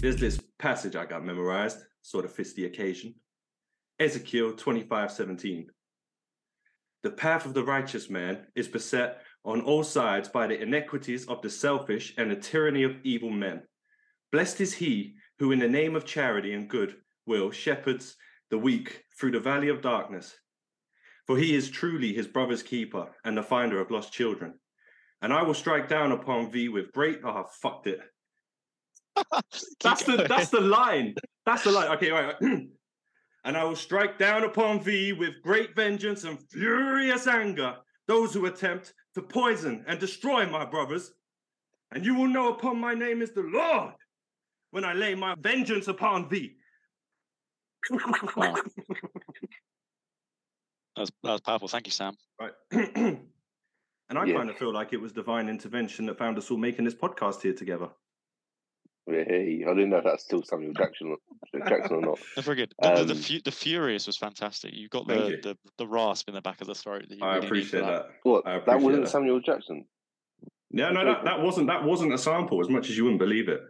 There's this passage I got memorized, sort of fits the occasion. Ezekiel 25 17. The path of the righteous man is beset on all sides by the iniquities of the selfish and the tyranny of evil men. Blessed is he who, in the name of charity and good will, shepherds the weak through the valley of darkness. For he is truly his brother's keeper and the finder of lost children. And I will strike down upon thee with great. Ah, oh, I fucked it. that's the that's the line. That's the line. Okay, right. and I will strike down upon thee with great vengeance and furious anger those who attempt to poison and destroy my brothers. And you will know upon my name is the Lord when I lay my vengeance upon thee. Wow. That was, that was powerful. Thank you, Sam. Right. and I Yeah. kind of feel like it was divine intervention that found us all making this podcast here together. Hey, I didn't know if that's still Samuel Jackson, Jackson or not. That's very good. The, the, the, Um, the Furious was fantastic. You got the, you. the, the rasp in the back of the throat. That you I really appreciate that. What? I That appreciate wasn't that. Samuel Jackson. Yeah, no, that, that wasn't that wasn't a sample as much as you wouldn't believe it.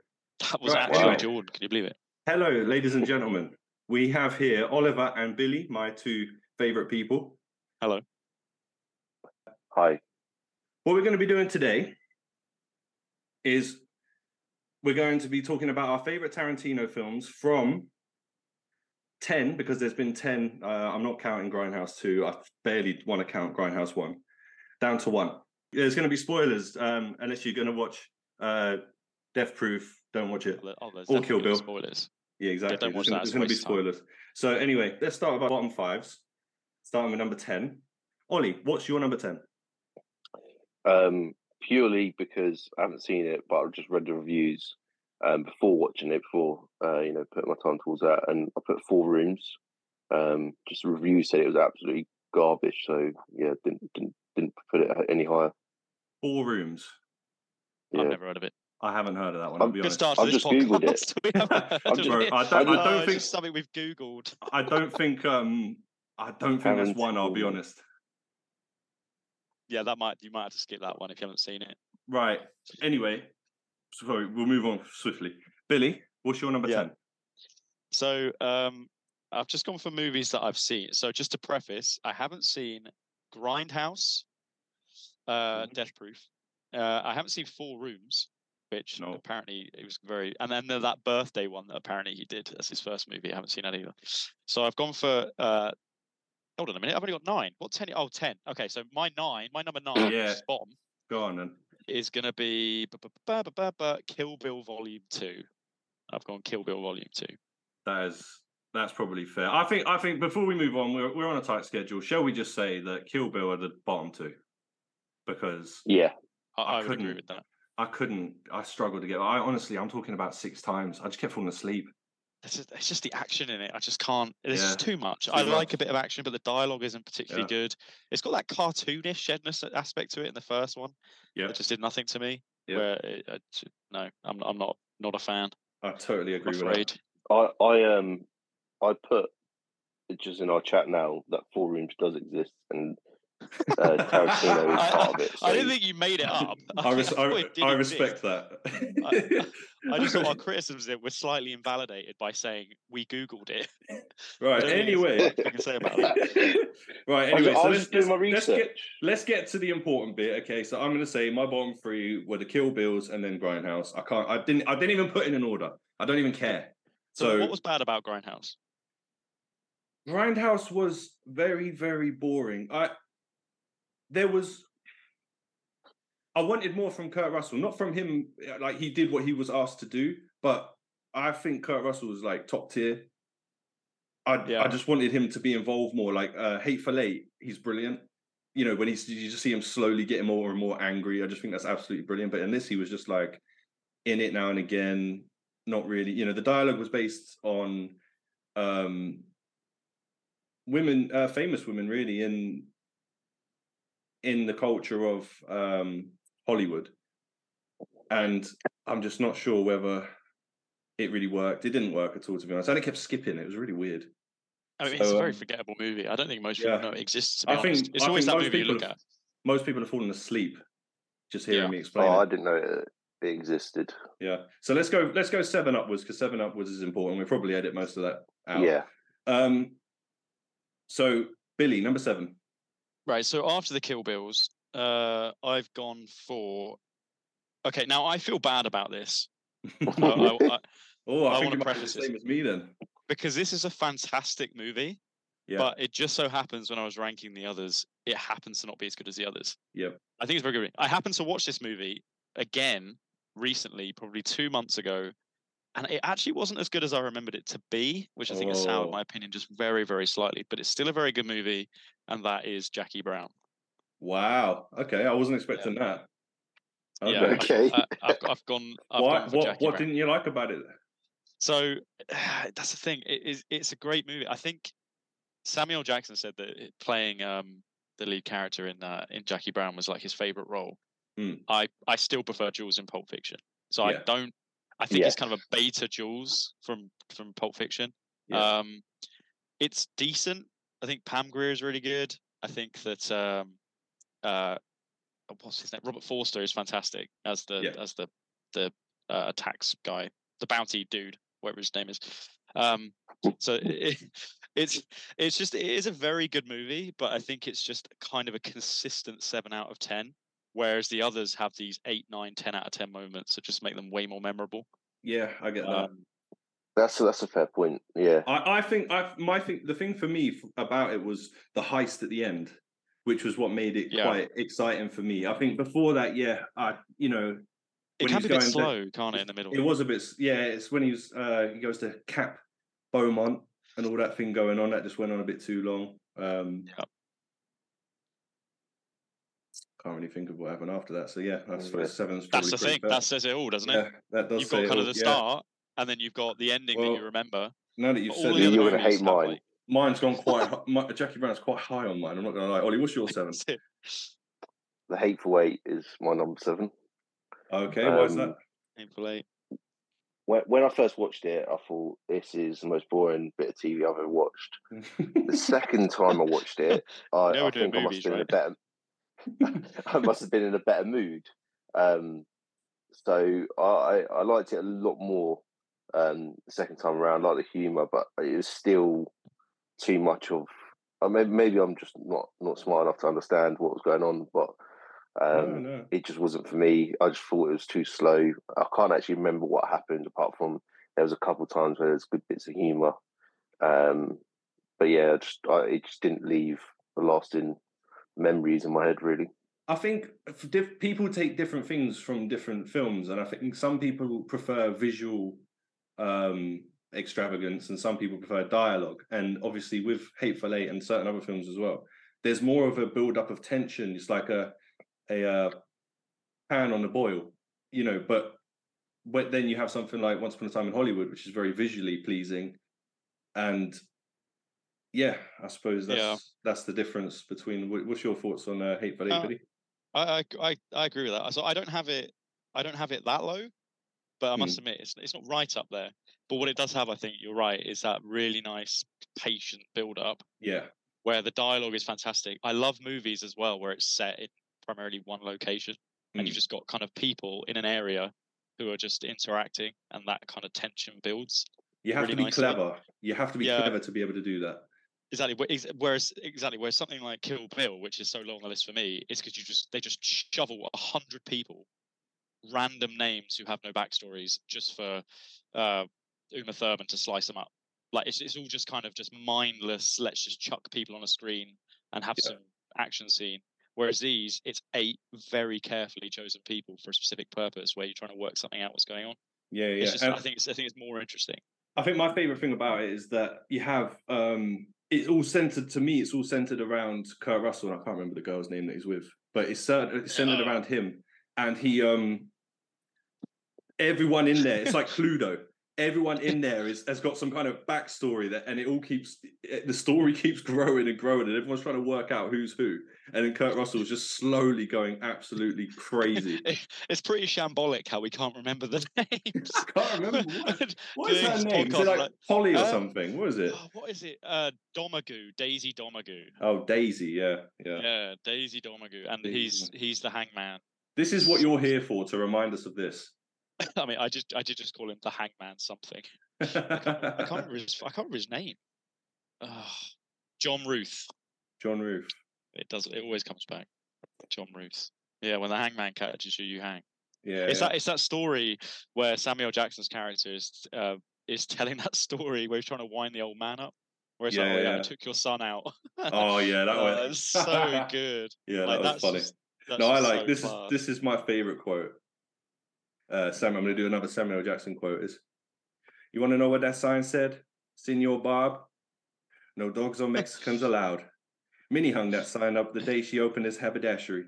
That was Right, actually wow. Jordan. Can you believe it? Hello, ladies and gentlemen. We have here Oliver and Billy, my two favorite people. Hello. Hi. What we're going to be doing today is we're going to be talking about our favorite Tarantino films from 10, because there's been 10. Uh, I'm not counting Grindhouse 2. I barely want to count Grindhouse 1, down to one. There's going to be spoilers um, unless you're going to watch uh, Death Proof. Don't watch it. Oh, Or Kill Bill. Spoilers. Yeah, exactly. don't There's gonna- There's it's going to be waste of time. spoilers. So anyway, let's start with our bottom fives. Starting with number 10. Ollie, what's your number 10? Um, purely because I haven't seen it, but I've just read the reviews um, before watching it, before uh, you know, putting my time towards that, and I put four rooms. Um, just the reviews said it was absolutely garbage, so yeah, didn't didn't, didn't put it any higher. Four Rooms. Yeah. I've never heard of it. I haven't heard of that one. I'm I'll be Good honest. start to I've this just Googled it. podcast. We haven't I've just- Bro. I don't, I don't it's think something we've googled. I don't think um I don't think that's one, I'll be honest. Yeah, that might you might have to skip that one if you haven't seen it. Right. Anyway, sorry, we'll move on swiftly. Billy, what's your number Yeah. 10? So um, I've just gone for movies that I've seen. So just to preface, I haven't seen Grindhouse, uh, Mhm. Death Proof. Uh, I haven't seen Four Rooms, which No. apparently it was very, and then that birthday one that apparently he did as his first movie. I haven't seen that either. So I've gone for. Uh, hold on a minute, I've only got nine. What ten? Oh, 10. Okay, so my nine, my number nine, Yeah. is bottom Go on then. is going to be bu- bu- bu- bu- bu- bu- Kill Bill Volume Two. I've gone Kill Bill Volume Two. That is that's probably fair. I think I think before we move on, we're we're on a tight schedule. Shall we just say that Kill Bill are the bottom two? Because Yeah, I, I I, couldn't- with that. I couldn't I struggled to get I honestly I'm talking about six times. I just kept falling asleep. It's just, it's just the action in it. I just can't. It's just Yeah, too much. too I like a bit of action, but the dialogue isn't particularly Yeah. good. It's got that cartoonish shedness aspect to it in the first one. Yeah. It just did nothing to me. Yeah. Where it, it, j- no, I'm I'm not not a fan. I totally I'm agree with that. I I um I put it just in our chat now that four rooms does exist and uh, Tarantino is I- part of it. I didn't think you made it up. I, res- I, I exist. respect that. I just thought our criticisms of it were slightly invalidated by saying we googled it. right. I don't think there's Anyway, I can say about that. right. Anyway, I so let's, just doing my let's, let's research. get let's get to the important bit. Okay, so I'm going to say my bottom three were the Kill Bills and then Grindhouse. I can't. I didn't. I didn't even put in an order. I don't even care. So, So what was bad about Grindhouse? Grindhouse was very very boring. I there was. I wanted more from Kurt Russell, not from him. uh, Like he did what he was asked to do, but I think Kurt Russell was like top tier. I Yeah. I just wanted him to be involved more. Like uh, Hateful Eight, he's brilliant. You know when he's you just see him slowly getting more and more angry. I just think that's absolutely brilliant. But in this, he was just like in it now and again. Not really. You know the dialogue was based on um women, uh, famous women, really in in the culture of um Hollywood, and I'm just not sure whether it really worked. It didn't work at all, to be honest. And it kept skipping. It was really weird. I mean, it's a very um, forgettable movie. I don't think most people yeah. know it exists. To be I think- honest, it's I always think that most movie you people look have- at. Most people have fallen asleep just hearing Yeah. me explain Oh, I didn't know it. it existed. Yeah. So let's go. Let's go seven upwards because seven upwards is important. We'll probably edit most of that out. Yeah. Um. So Billy, number seven. Right. So after the Kill Bills, uh, I've gone for. Okay, now I feel bad about this I- I- I- oh, I, I think wanna you might be the preface this. same as me then. because this is a fantastic movie. Yeah. But it just so happens when I was ranking the others, it happens to not be as good as the others. Yep. I think it's very good. I happened to watch this movie again recently, probably two months ago, and it actually wasn't as good as I remembered it to be, which I think has Oh. soured my opinion just very, very slightly. But it's still a very good movie, and that is Jackie Brown. Wow. Okay, I wasn't expecting that. Okay. Yeah, Okay. I, I've, I've gone. I've Why, gone what what Brown. didn't you like about it? So that's the thing. It is. It's a great movie. I think Samuel Jackson said that playing um, the lead character in uh, in Jackie Brown was like his favorite role. Hmm. I I still prefer Jules in Pulp Fiction. So I don't. I think Yeah. it's kind of a beta Jules from from Pulp Fiction. Yeah. Um, it's decent. I think Pam Grier is really good. I think that um, uh, what's his name? Robert Forster is fantastic as the Yeah. as the the uh, tax guy, the bounty dude, whatever his name is. Um, so it, it's it's just it is a very good movie, but I think it's just kind of a consistent seven out of ten. Whereas the others have these eight, nine, ten out of ten moments that just make them way more memorable. Yeah, I get that. Um, That's that's a fair point. Yeah. I, I think I my thing the thing for me about it was the heist at the end, which was what made it Yeah. quite exciting for me. I think before that, yeah, I you know it when can he's be a bit going slow, can't it, in the middle? it was a bit yeah. It's when he was uh he goes to Cap Beaumont and all that thing going on that just went on a bit too long. Um, Yeah. Can't really think of what happened after that. So yeah, that's Yeah. seven's. That's the pretty thing. fair. That says it all, doesn't it? yeah, that does You've say got it kind of all, the yeah. start, and then you've got the ending that you remember. Now that you've but said all it, You're gonna hate mine. like- mine's gone quite. hi- My, Jackie Brown's quite high on mine. I'm not gonna lie. Ollie, what's your seven? The Hateful Eight is my number seven. Okay, why is that? Um, Hateful Eight. When when I first watched it, I thought this is the most boring bit of TV I've ever watched. The second time I watched it, I, I think I must have been in right? a better. I must have been in a better mood. Um, so I, I liked it a lot more um, the second time around. I like the humour, but it was still too much of. I maybe, maybe I'm just not not smart enough to understand what was going on, but um, no, no. it just wasn't for me. I just thought it was too slow. I can't actually remember what happened apart from there was a couple of times where there's good bits of humour. Um, but yeah, just I, it just didn't leave the lasting memories in my head really. I think diff- people take different things from different films, and I think some people prefer visual um, extravagance, and some people prefer dialogue. And obviously, with Hateful Eight and certain other films as well, there's more of a build up of tension. It's like a a uh, pan on the boil, you know. But but then you have something like Once Upon a Time in Hollywood, which is very visually pleasing, and yeah, I suppose that's Yeah. that's the difference between. What's your thoughts on uh, Hateful Eight, Uh, Billy? I, I I agree with that. So I don't have it. I don't have it that low, but I Hmm. must admit it's it's not right up there. But what it does have, I think you're right, is that really nice patient build up Yeah, where the dialogue is fantastic. I love movies as well where it's set in primarily one location and Mm. you've just got kind of people in an area who are just interacting and that kind of tension builds. you have really to be nicely. clever. You have to be Yeah. clever to be able to do that. Exactly. wh- Whereas exactly whereas something like Kill Bill, which is so long on the list for me, is because you just they just shovel a hundred people, random names who have no backstories, just for uh, Uma Thurman to slice them up. Like it's it's all just kind of just mindless. Let's just chuck people on a screen and have Yeah. some action scene. Whereas these, it's eight very carefully chosen people for a specific purpose, where you're trying to work something out what's going on. Yeah, yeah. It's just, I think it's I think it's more interesting. I think my favorite thing about it is that you have um it's all centered to me. It's all centered around Kurt Russell. And I can't remember the girl's name that he's with, but it's, centered Yeah. around him. And he um everyone in there. It's like Cluedo. Everyone in there is has got some kind of backstory that, and it all keeps the story keeps growing and growing, and everyone's trying to work out who's who. And then Kurt Russell is just slowly going absolutely crazy. it's pretty shambolic how we can't remember the names. I can't remember what, what is her this name? Is it like Polly or um, something? What is it? oh, what is it? Uh, Domergue, Daisy Domergue. Oh, Daisy. Yeah, yeah. Yeah, Daisy Domergue, and he's he's the hangman. This is what you're here for to remind us of this. I mean, I just I did just call him the Hangman something. I can't remember his I can't remember his name. Ugh. John Ruth. John Ruth. It does. It always comes back. John Ruth. Yeah, when the Hangman catches you, you hang. Yeah. It's yeah. that it's that story where Samuel Jackson's character is uh, is telling that story where he's trying to wind the old man up. Where it's like, Yeah, oh yeah, yeah. I took your son out. Oh yeah, that Oh, was so good. yeah, Like, that was that's funny. just- no, I like so this. class. Is this is my favorite quote. Uh, Sam, I'm going to do another Samuel Jackson quote. Is you want to know what that sign said, Senor Bob? No dogs or Mexicans allowed. Minnie hung that sign up the day she opened his haberdashery,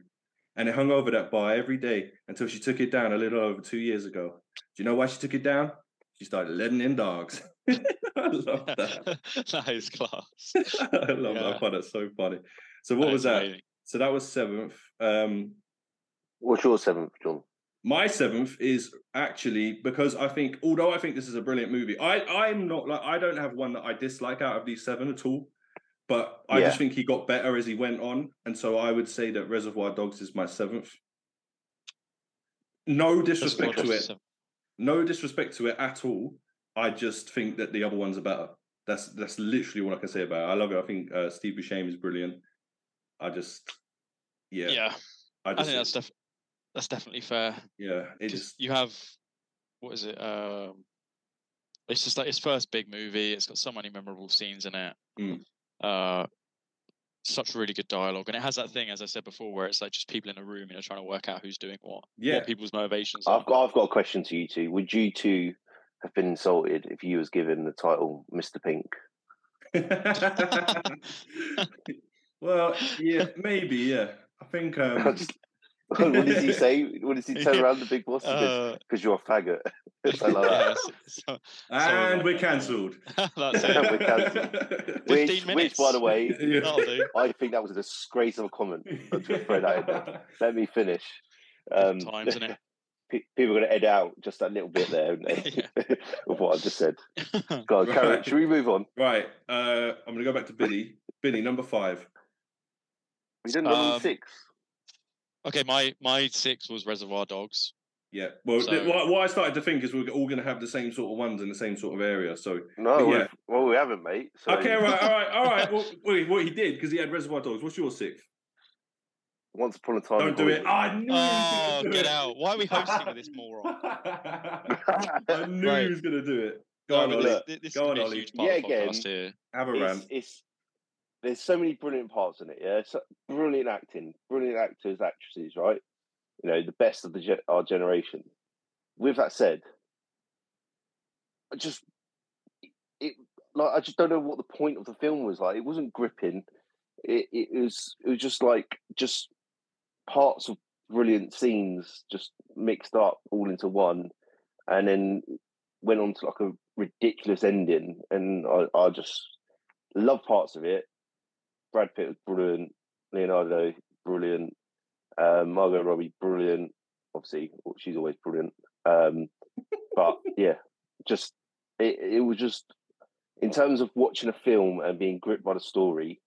and it hung over that bar every day until she took it down a little over two years ago. Do you know why she took it down? She started letting in dogs. I love that. that is class. I love that. Yeah. I find that so funny. So what That was that? amazing. So that was seventh. Um, What's your seventh, John? My seventh is actually because I think, although I think this is a brilliant movie, I I'm not like I don't have one that I dislike out of these seven at all. But I Yeah. just think he got better as he went on, and so I would say that Reservoir Dogs is my seventh. No disrespect to it. No disrespect to it at all. I just think that the other ones are better. That's that's literally what I can say about it. I love it. I think uh, Steve Buscemi is brilliant. I just, yeah, Yeah, I I just, think that's def- that's definitely fair. yeah, it is. just, you have what is it? Um, it's just like his first big movie. It's got so many memorable scenes in it. Mm. Uh, such really good dialogue, and it has that thing, as I said before, where it's like just people in a room, you know, trying to work out who's doing what, Yeah. what people's motivations. I've got I've got a question to you two. Would you two have been insulted if you was given the title Mr. Pink? well, yeah, maybe, yeah. I think um, Just- what does he say? What does he turn Yeah. around the big boss? Uh, Because you're a faggot. Something like yeah, that. so- so- and like we're cancelled. that's We're cancelled. 15 Which, which, by the way, Yeah. I think that was a disgrace of a comment. I'll throw that in there. Let me finish. Um, Times, isn't it? people are going to edit out just that little bit there aren't they? of what I've just said. God, carry on. Right. Should we move on? Right, uh, I'm going to go back to Billy. Billy, number five. We didn't number Um, six. Okay, my my six was Reservoir Dogs. Yeah. Well, th- what, what I started to think is we're all going to have the same sort of ones in the same sort of area. So No, yeah. well, we haven't, mate. So okay, all right, all right, all right. Well, wait, what he did because he had Reservoir Dogs. What's your sixth? Once upon a time, Don't do it. I knew. Oh, get it. out! Why are we hosting with this moron? I knew Right. he was going to do it. Go No, on, Ollie. look, this, this Go is on, gonna be a Ollie. huge part Yeah, of the podcast again. here. Have a it's, rant. it's there's so many brilliant parts in it. Yeah, so, uh, brilliant acting, brilliant actors, actresses. Right, you know, the best of the ge- our generation. With that said, I just it like I just don't know what the point of the film was. Like, it wasn't gripping. It it was it was just like just parts of brilliant scenes just mixed up all into one, and then went on to like a ridiculous ending. And I, I just love parts of it. Brad Pitt was brilliant. Leonardo, brilliant. Um, Margot Robbie, brilliant. Obviously, she's always brilliant. Um, but yeah, just it, it was just in terms of watching a film and being gripped by the story,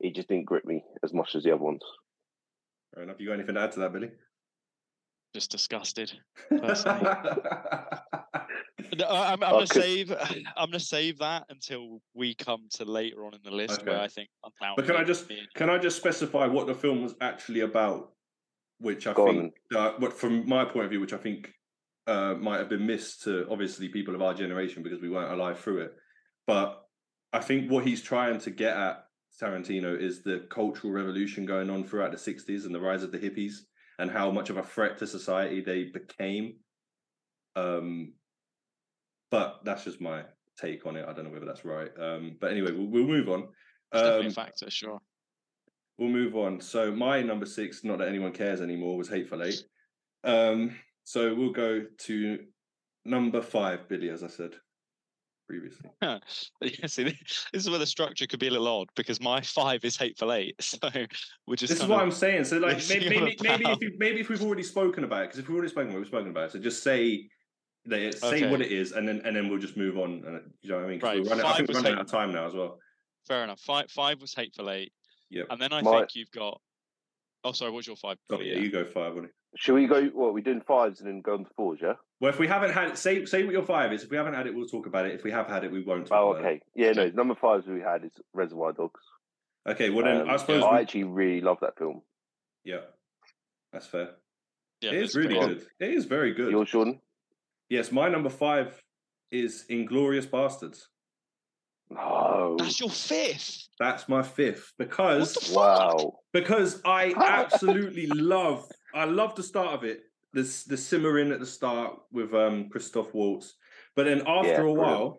it just didn't grip me as much as the other ones. Fair enough. You got anything to add to that, Billy? Just disgusted. Personally. No, I'm, I'm gonna save. I'm gonna save that until we come to later on in the list where Okay. I think undoubtedly. But can I just can I just specify what the film was actually about? Which I Go think, uh, what from my point of view, which I think uh, might have been missed to obviously people of our generation because we weren't alive through it. But I think what he's trying to get at Tarantino is the cultural revolution going on throughout the '60s and the rise of the hippies and how much of a threat to society they became. Um, but that's just my take on it. I don't know whether that's right. Um, but anyway, we'll, we'll move on. It's definitely Um, a factor, sure. We'll move on. So my number six, not that anyone cares anymore, was Hateful Eight. Um, so we'll go to number five, Billy, as I said previously. Yeah, see, this is where the structure could be a little odd because my five is hateful eight, so we're just. This is what I'm saying. So like maybe maybe, maybe if you, maybe if we've already spoken about it, because if we've already spoken about we've spoken about it. So just say they say what it is, and then and then we'll just move on. And you know what I mean? 'Cause Right, we're running, I five think we're running hate- out of time now as well. Fair enough. Five five was hateful eight. Yeah. And then I My- think you've got Oh, sorry. What's your five? Oh yeah, you go five. Ollie. Should we go? What we're doing fives and then go on to fours? Yeah. Well, if we haven't had it, say say what your five is. If we haven't had it, we'll talk about it. If we have had it, we won't. Talk Oh, about okay. Yeah, no. Number fives we had is Reservoir Dogs. Okay. Well then, Um, I suppose. I we- actually really love that film. yeah, that's fair. Yeah, it is really pretty- good. It is very good. Yours, Jordan? Yes, my number five is Inglourious Basterds. No. That's your fifth. That's my fifth because What the fuck? Wow. because I absolutely love I love the start of it. This the simmering at the start with um Christoph Waltz. But then after Yeah, a brilliant. while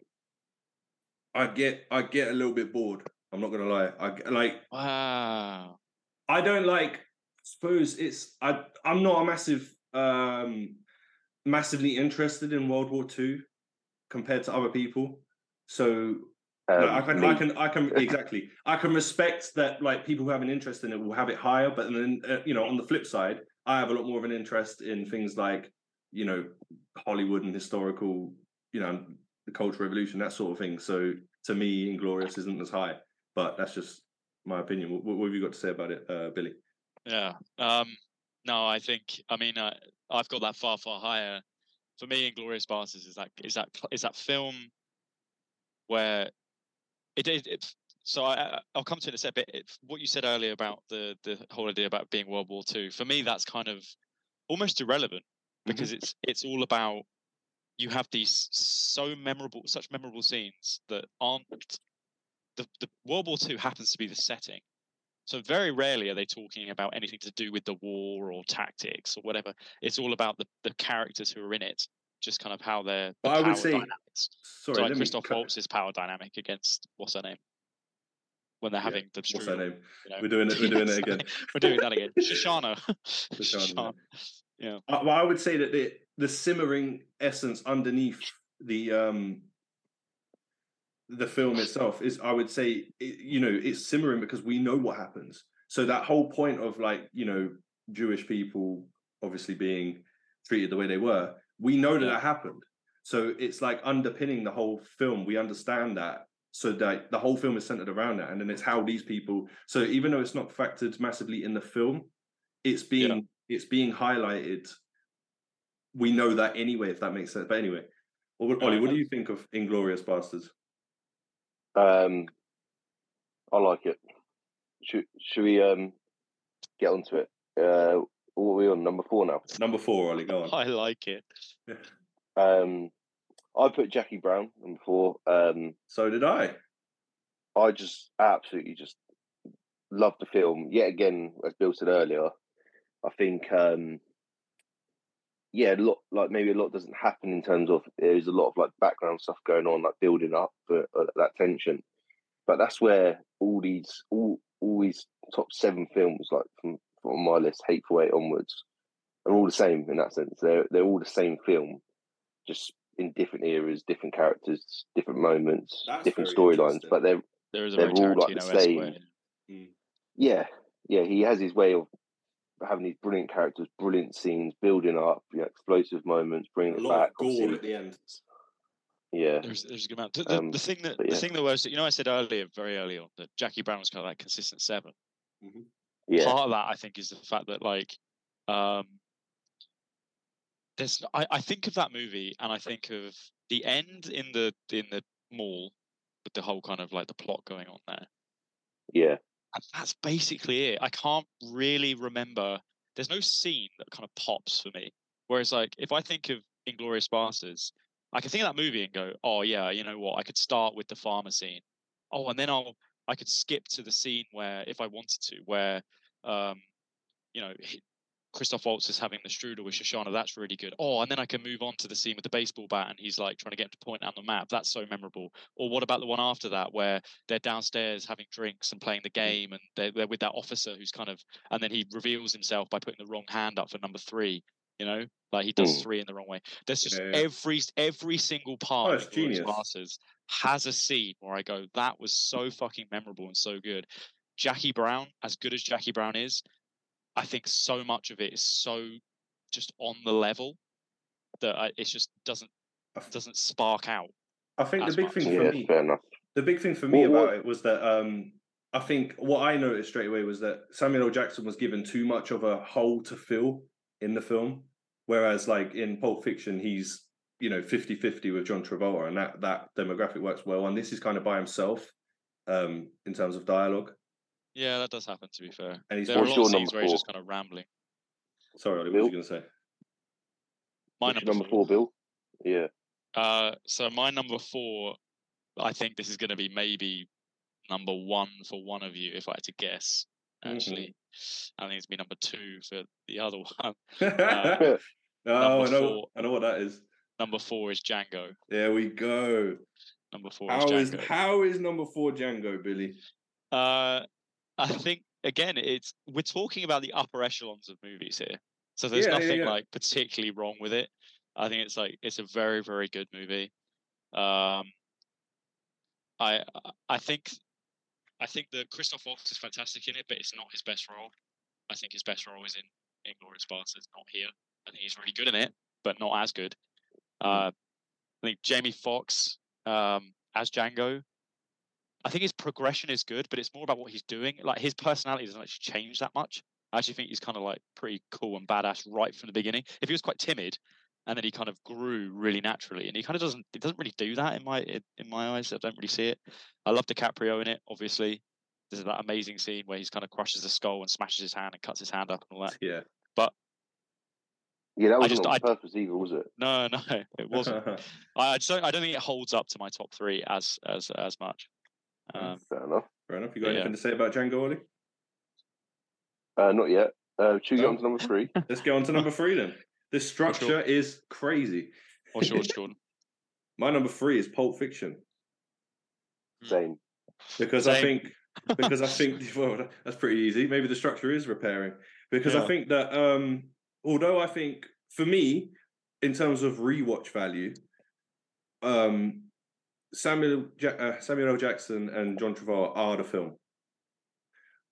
I get I get a little bit bored. I'm not gonna lie. I g- like Wow. I don't like suppose it's I I'm not a massive um massively interested in World War Two compared to other people. So Um, no, I can, me. I can, I can exactly. I can respect that. Like people who have an interest in it will have it higher, but then uh, you know, on the flip side, I have a lot more of an interest in things like you know Hollywood and historical, you know, the Cultural Revolution, that sort of thing. So to me, Inglourious isn't as high, but that's just my opinion. What, what have you got to say about it, uh, Billy? Yeah. Um, no, I think. I mean, uh, Oh, I've got that far, far higher. For me, Inglourious Basterds is that is that is that film where it it. it so I, I- I'll come to it in a sec. But it, what you said earlier about the the whole idea about being World War Two, for me, that's kind of almost irrelevant because mm-hmm. it's it's all about you have these so memorable, such memorable scenes that aren't the, the World War Two happens to be the setting. So very rarely are they talking about anything to do with the war or tactics or whatever. It's all about the, the characters who are in it, just kind of how they're. the I would power say- dynamics. Sorry, so like Christoph Waltz's power dynamic against what's her name when they're Yeah, having the What's her name? you know? We're doing it. We're doing it again. We're doing that again. Shoshana. Shoshana, Yeah. Uh, well, I would say that the the simmering essence underneath the um the film itself is, I would say, it, you know, it's simmering because we know what happens. So that whole point of like, you know, Jewish people obviously being treated the way they were, we know that that happened. So it's like underpinning the whole film. We understand that. So that the whole film is centered around that, and then it's how these people. So even though it's not factored massively in the film, it's being it's being highlighted. We know that anyway, if that makes sense. But anyway, Ollie, what do you think of Inglourious Basterds? Um, I like it. Should should we um get onto it? Uh, what are we on number four now? Number four, Ollie, go on. I like it. Um, I put Jackie Brown number four. Um, So did I. I just absolutely just love the film. Yet again, as Bill said earlier, I think um yeah, a lot like maybe a lot doesn't happen in terms of there's a lot of like background stuff going on, like building up for uh, that tension. But that's where all these all all these top seven films, like from from my list, Hateful Eight onwards, are all the same in that sense. They're they're all the same film, just in different eras, different characters, different moments, That's different storylines. But they're There is a They're all, like, the same. way. yeah, yeah, he has his way of having these brilliant characters, brilliant scenes, building up, you know, explosive moments, bringing A it lot back. of gore at the end. Yeah, There's, there's a good amount. The, the, Um, the thing that but the thing that was, you know, I said earlier, very early on, that Jackie Brown was kind of like consistent seven. yeah, Part of that, I think, is the fact that like, um, there's. I, I think of that movie, and I think of the end in the in the mall with the whole kind of like the plot going on there. yeah, And that's basically it. I can't really remember. There's no scene that kind of pops for me. Whereas, like, if I think of Inglourious Basterds, I can think of that movie and go, "Oh yeah, you know what? I could start with the farmer scene. Oh, and then I'll I could skip to the scene where, if I wanted to, where, um, you know, Christoph Waltz is having the strudel with Shoshana. That's really good. Oh, and then I can move on to the scene with the baseball bat, and he's like trying to get him to point out on the map. That's so memorable. Or what about the one after that, where they're downstairs having drinks and playing the game, and they're, they're with that officer who's kind of, and then he reveals himself by putting the wrong hand up for number three. You know, like he does Mm. three in the wrong way. There's just Yeah, yeah. every every single part Oh, of genius. Basterds has a scene where I go, that was so fucking memorable and so good. Jackie Brown, as good as Jackie Brown is, I think so much of it is so just on the level that I, it just doesn't doesn't spark out. I think the big much. thing for yeah. me, Fair enough. the big thing for me What- what- about it was that um, I think what I noticed straight away was that Samuel L. Jackson was given too much of a hole to fill in the film, whereas like in Pulp Fiction, he's you know 50-50 with John Travolta, and that that demographic works well. And this is kind of by himself um, in terms of dialogue. Yeah, that does happen. To be fair, And he's there are a What's lot of scenes number where he's four? just kind of rambling. Sorry, Ollie, what were you going to say? My What's number, number four, Bill. Yeah. Uh, so my number four, I think this is going to be maybe number one for one of you, if I had to guess. Actually, I think it's be number two for the other one. oh, I know, four. I know what that is. Number four is Django. There we go. Number four How is is Django. how is number four Django, Billy? Uh, I think again, it's we're talking about the upper echelons of movies here, so there's Yeah, nothing yeah. like particularly wrong with it. I think it's like it's a very very good movie. Um, I I think I think that Christoph Waltz is fantastic in it, but it's not his best role. I think his best role is in Inglourious Basterds, not here. I think he's really good in it, but not as good. Uh, I think Jamie Foxx um, as Django. I think his progression is good, but it's more about what he's doing. Like his personality doesn't actually change that much. I actually think he's kind of like pretty cool and badass right from the beginning. If he was quite timid, and then he kind of grew really naturally, and he kind of doesn't. It doesn't really do that in my in, in my eyes. I don't really see it. I love DiCaprio in it. Obviously, there's that amazing scene where he's kind of crushes the skull and smashes his hand and cuts his hand up and all that. Yeah. But yeah, that wasn't just- on I- purpose either, was it? No, no, it wasn't. I I just don't. I don't think it holds up to my top three as as as much. Um, Fair enough. Fair enough. You got Yeah. anything to say about Django, Ollie? Uh, not yet. Uh, should we get on to number three? Let's get on to number three then. This structure is crazy. what's yours, Jordan? My number three is Pulp Fiction Same. because I think because I think well that's pretty easy. Maybe the structure is repairing because I think that um although I think for me in terms of rewatch value, um Samuel uh, Samuel L. Jackson and John Travolta are the film.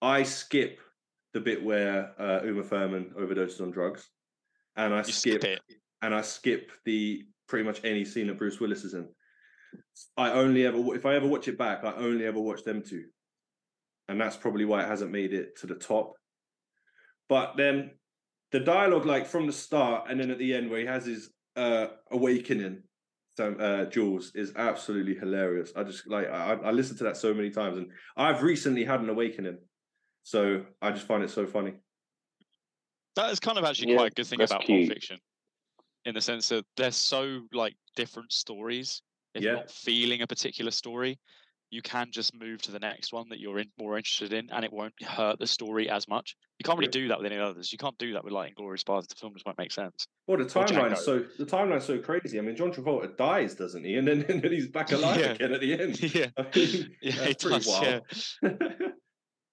I skip the bit where uh, Uma Thurman overdoses on drugs, and I You skip, and I skip the pretty much any scene that Bruce Willis is in. I only ever if I ever watch it back, I only ever watch them two, and that's probably why it hasn't made it to the top. But then the dialogue, like from the start and then at the end, where he has his uh, awakening, so uh, Jules is absolutely hilarious. I just like I, I listened to that so many times, and I've recently had an awakening, so I just find it so funny. That is kind of actually Yeah, quite a good thing about cute. Pulp Fiction, in the sense that they're so like different stories. If Yeah. you're not feeling a particular story, you can just move to the next one that you're in, more interested in, and it won't hurt the story as much. You can't really Yeah. do that with any others. You can't do that with like Inglourious Basterds. The film just won't make sense. Well, the Or timeline's so the timeline's so crazy. I mean, John Travolta dies, doesn't he? And then and then he's back alive Yeah. again at the end. yeah, I mean, yeah, that's it pretty does. wild. Yeah,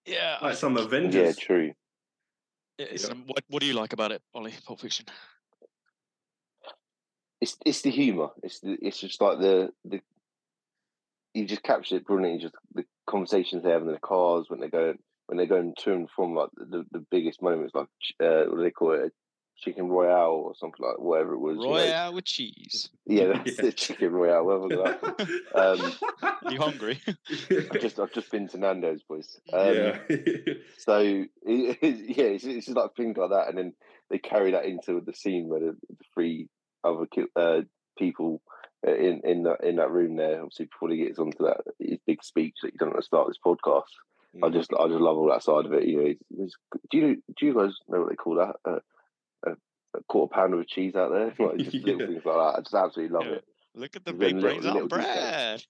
yeah. I like some Avengers. Yeah, true. it's, Yeah. um, what What do you like about it, Ollie? Pulp Fiction. It's it's the humour. It's the, it's just like the the you just captured it brilliantly. Just the conversations they have in the cars when they go when they're going to and from like the, the biggest moments, like uh, what do they call it, chicken royale or something like whatever it was. you know. Royale with cheese. Yeah, that's Yeah. it, chicken royale. Whatever that. Um, you hungry? I've just I've just been to Nando's, boys. Um, yeah. So it, it, yeah, it's, it's just like things like that, and then they carry that into the scene where the, the three other uh, people in in that in that room there. Obviously, before he gets onto that his big speech that he's done at the start of this podcast, I Mm. just I just love all that side of it. You know, it's, it's, do you do you guys know what they call that? Uh, a, a quarter pounder of cheese out there, like just little Yeah. things like that. I just absolutely love Yeah. it. Look at the Then big brains on little bread.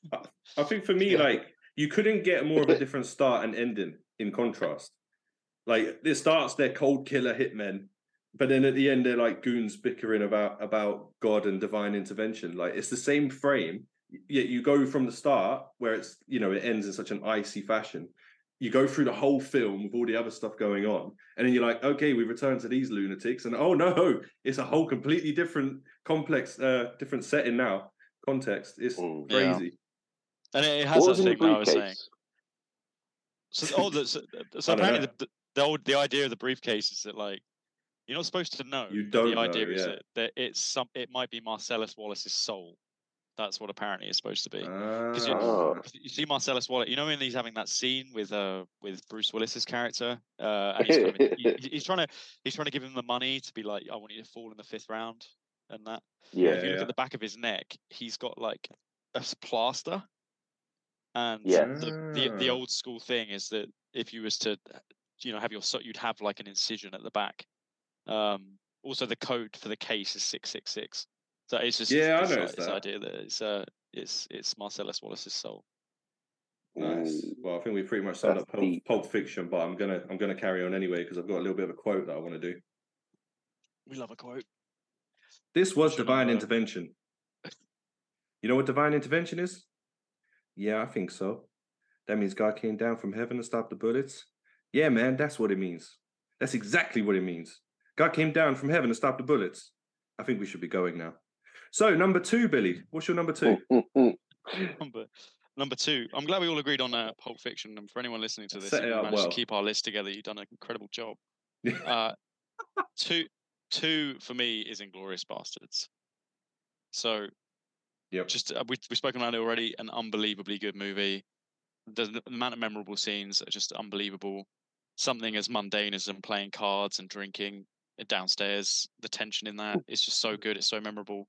I think for me, Yeah. like you couldn't get more of a different start and ending in contrast. Like it starts they're cold killer hitmen, but then at the end they're like goons bickering about about God and divine intervention. Like it's the same frame, yet you go from the start where it's you know it ends in such an icy fashion. You go through the whole film with all the other stuff going on, and then you're like, okay, we return to these lunatics, and oh no, it's a whole completely different, complex, uh, different setting now. Context. It's Mm. Yeah. crazy. And it has What that was thing that I was saying. briefcase? So, oh, the, so, so apparently the, the, the old the idea of the briefcase is that like you're not supposed to know. You don't The idea know, is yeah. that, it's some. It might be Marcellus Wallace's soul That's what apparently it's supposed to be. Ah, you- Oh. You see Marcellus Wallace. You know when he's having that scene with uh with Bruce Willis's character, uh, and he's, kind of, he- he- he's trying to he's trying to give him the money to be like, I want you to fall in the fifth round, and that. Yeah, if you look yeah. at the back of his neck, he's got like a plaster. And Yeah. the, the the Ah. old school thing is that if you was to, you know, have your so you'd have like an incision at the back. Um, also, the code for the case is six six six. So it's just Yeah, I this, uh, noticed this that. idea that it's uh it's it's Marcellus Wallace's soul. Nice. Well, I think we pretty much summed up Pulp. Pulp Fiction, but I'm gonna I'm gonna carry on anyway because I've got a little bit of a quote that I want to do. We love a quote. This was Should divine I, intervention. You know what divine intervention is? Yeah, I think so. That means God came down from heaven to stop the bullets. Yeah, man, that's what it means. That's exactly what it means. God came down from heaven to stop the bullets. I think we should be going now. So, number two, Billy. What's your number two? number number two. I'm glad we all agreed on uh, Pulp Fiction, and for anyone listening to this, you managed well. to keep our list together. You've done an incredible job. Uh, two, two for me is Inglourious Basterds. So, Yep. just uh, we we've spoken about it already. An unbelievably good movie. The, the amount of memorable scenes are just unbelievable. Something as mundane as them playing cards and drinking downstairs. The tension in that is just so good. It's so memorable.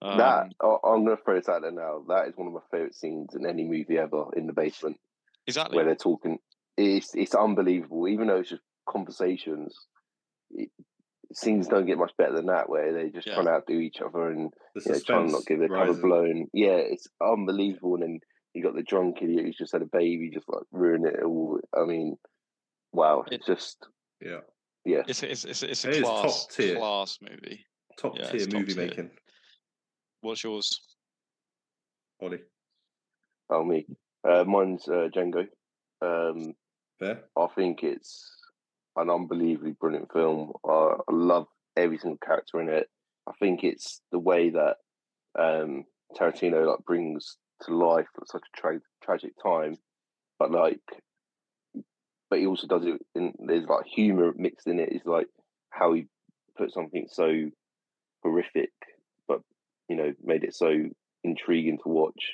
that Um, I- I'm going to throw this out there now. That is one of my favorite scenes in any movie ever. In the basement, exactly. where they're talking, it's it's unbelievable. Even though it's just conversations, it, scenes don't get much better than that. Where they're just Yeah. trying to outdo each other and The you know, trying to not give their cover blown. Yeah, it's unbelievable. And then you got the drunk idiot who's just had a baby, just like ruin it all. I mean, wow, it's just Yeah, yeah. It's a, it's it's, it's a It is class top tier. class movie. top Yeah, tier it's top movie tier. making. What's yours? Ollie, Oh me, uh, mine's uh, Django. Um, fair. I think it's an unbelievably brilliant film. I, I love every single character in it. I think it's the way that um, Tarantino like brings to life at such a tra- tragic time, but like, but he also does it in there's like humor mixed in it. Is like how he put something so horrific, but you know made it so intriguing to watch.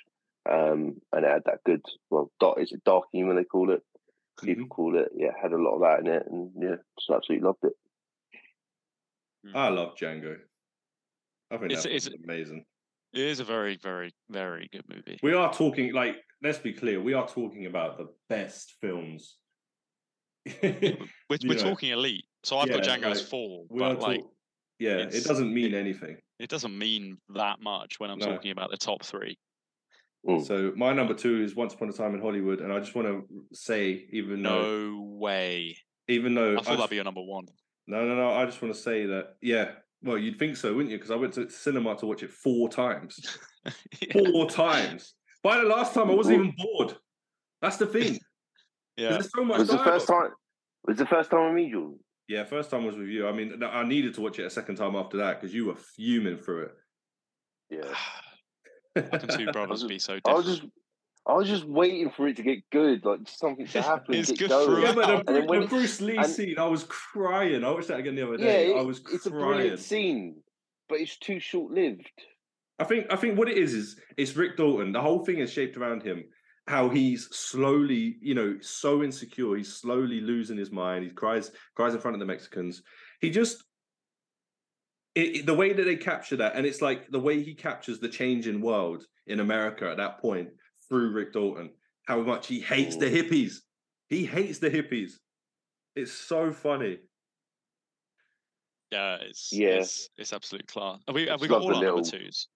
Um, and it had that good, well, dark, is it dark humor they call it? people Mhm. call it. Yeah, had a lot of that in it, and yeah, just absolutely loved it. I love Django. I think It's- that's it's- amazing. It is a very, very, very good movie. We are talking like let's be clear, we are talking about the best films. We're, we're talking elite. So I've got yeah, Django as four, we but like talk- yeah, it doesn't mean anything. it doesn't mean that much when I'm No. talking about the top three. Mm. So my number two is Once Upon a Time in Hollywood, and I just want to say, even though, No way. even though I thought just- that'd be your number one. no, no, no, I just want to say that, yeah, well, you'd think so, wouldn't you? Because I went to cinema to watch it four times, yeah. four times. By the last time, I wasn't even bored. That's the thing. 'Cause yeah. There's so much. It was the first time? It was the first time with me, Jordan? Yeah, first time was with you. I mean, I needed to watch it a second time after that because you were fuming through it. Yeah, How can two brothers just- be so I was just, I was just waiting for it to get good, like just something to happen. It's get good going. Yeah, but the, And then when the Bruce Lee and- scene, I was crying. I watched that again the other Yeah, day. I it- was it's a brilliant scene, but it's too short lived. I think I think what it is is it's Rick Dalton. The whole thing is shaped around him. How he's slowly, you know, so insecure. He's slowly losing his mind. He cries cries in front of the Mexicans. He just it, it- the way that they capture that, and it's like the way he captures the changing world in America at that point through Rick Dalton. How much he hates the hippies. He hates the hippies. It's so funny. Yeah, it's Yeah. it's, it's absolute class. Have we have Just we got all the our number little- twos?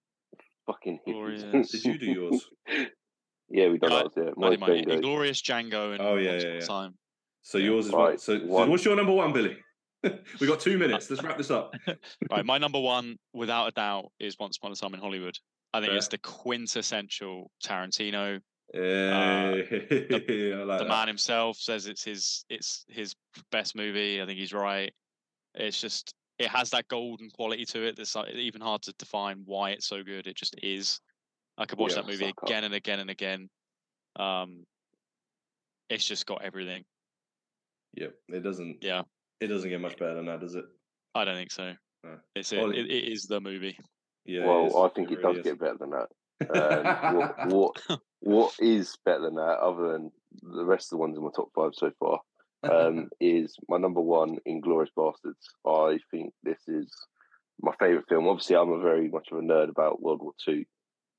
Fucking Glorious. hippies. Did you do yours? yeah, we done Yeah, ours. Yeah, I did mine's my Django. Inglourious Django and Oh, yeah, yeah, yeah. Time. So Yeah. yours is what? Right, So, so what's your number one, Billy? we got two minutes. Let's wrap this up. Right, my number one, without a doubt, is Once Upon a Time in Hollywood. I think it's the quintessential Tarantino. Uh, yeah, I like the man himself says it's his it's his best movie. I think he's right. It's just it has that golden quality to it that's like, even hard to define why it's so good. It just is. I could watch Yeah, that movie suck up. again and again and again. Um, it's just got everything. Yep, it doesn't. Yeah, It doesn't get much better than that, does it? I don't think so. No. It's it, Ollie. it, it is the movie. Yeah. well. I think it, really does is. get better than that. Um, what, what what is better than that, other than the rest of the ones in my top five so far, um, is my number one, Inglourious Basterds. I think this is my favourite film. Obviously, I'm a very much of a nerd about World War Two,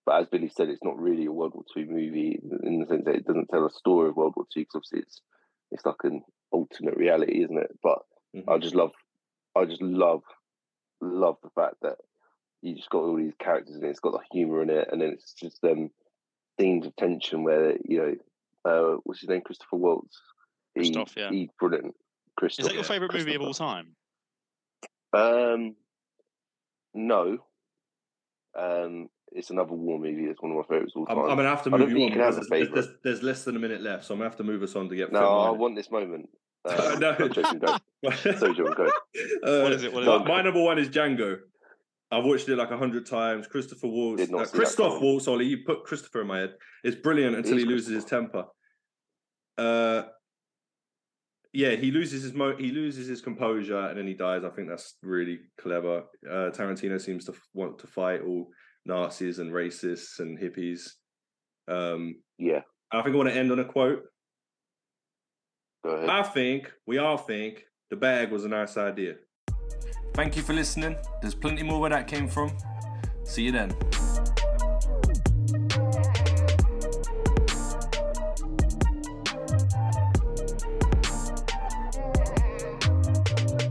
but as Billy said, it's not really a World War Two movie in the sense that it doesn't tell a story of World War Two because obviously it's it's like an alternate reality, isn't it? But Mhm. I just love, I just love, love the fact that you just got all these characters and it's got the humor in it, and then it's just them themes of tension where you know, uh, what's his name, Christopher Waltz. He- Christoph, yeah. he's brilliant. Christoph. Is that your favourite movie of all time? Um, no. Um, it's another war movie. It's one of my favorites of all I'm, time. I'm gonna have to move don't you on you can have because a there's, there's, there's less than a minute left, so I'm gonna have to move us on to get. no, fit I mine. want this moment. Um, No. I'm joking, go. Sorry, John, go. Uh, What is it? What is my, it? my number one is Django. I've watched it like a hundred times. Christopher Waltz, uh, Christoph. Waltz. Ollie, you put Christopher in my head. It's brilliant until is he loses his temper. Uh, yeah, he loses his mo- he loses his composure and then he dies. I think that's really clever. Uh, Tarantino seems to f- want to fight all Nazis and racists and hippies. Um, Yeah, I think I want to end on a quote. go ahead. I think, we all think, the bag was a nice idea. Thank you for listening. There's plenty more where that came from. See you then.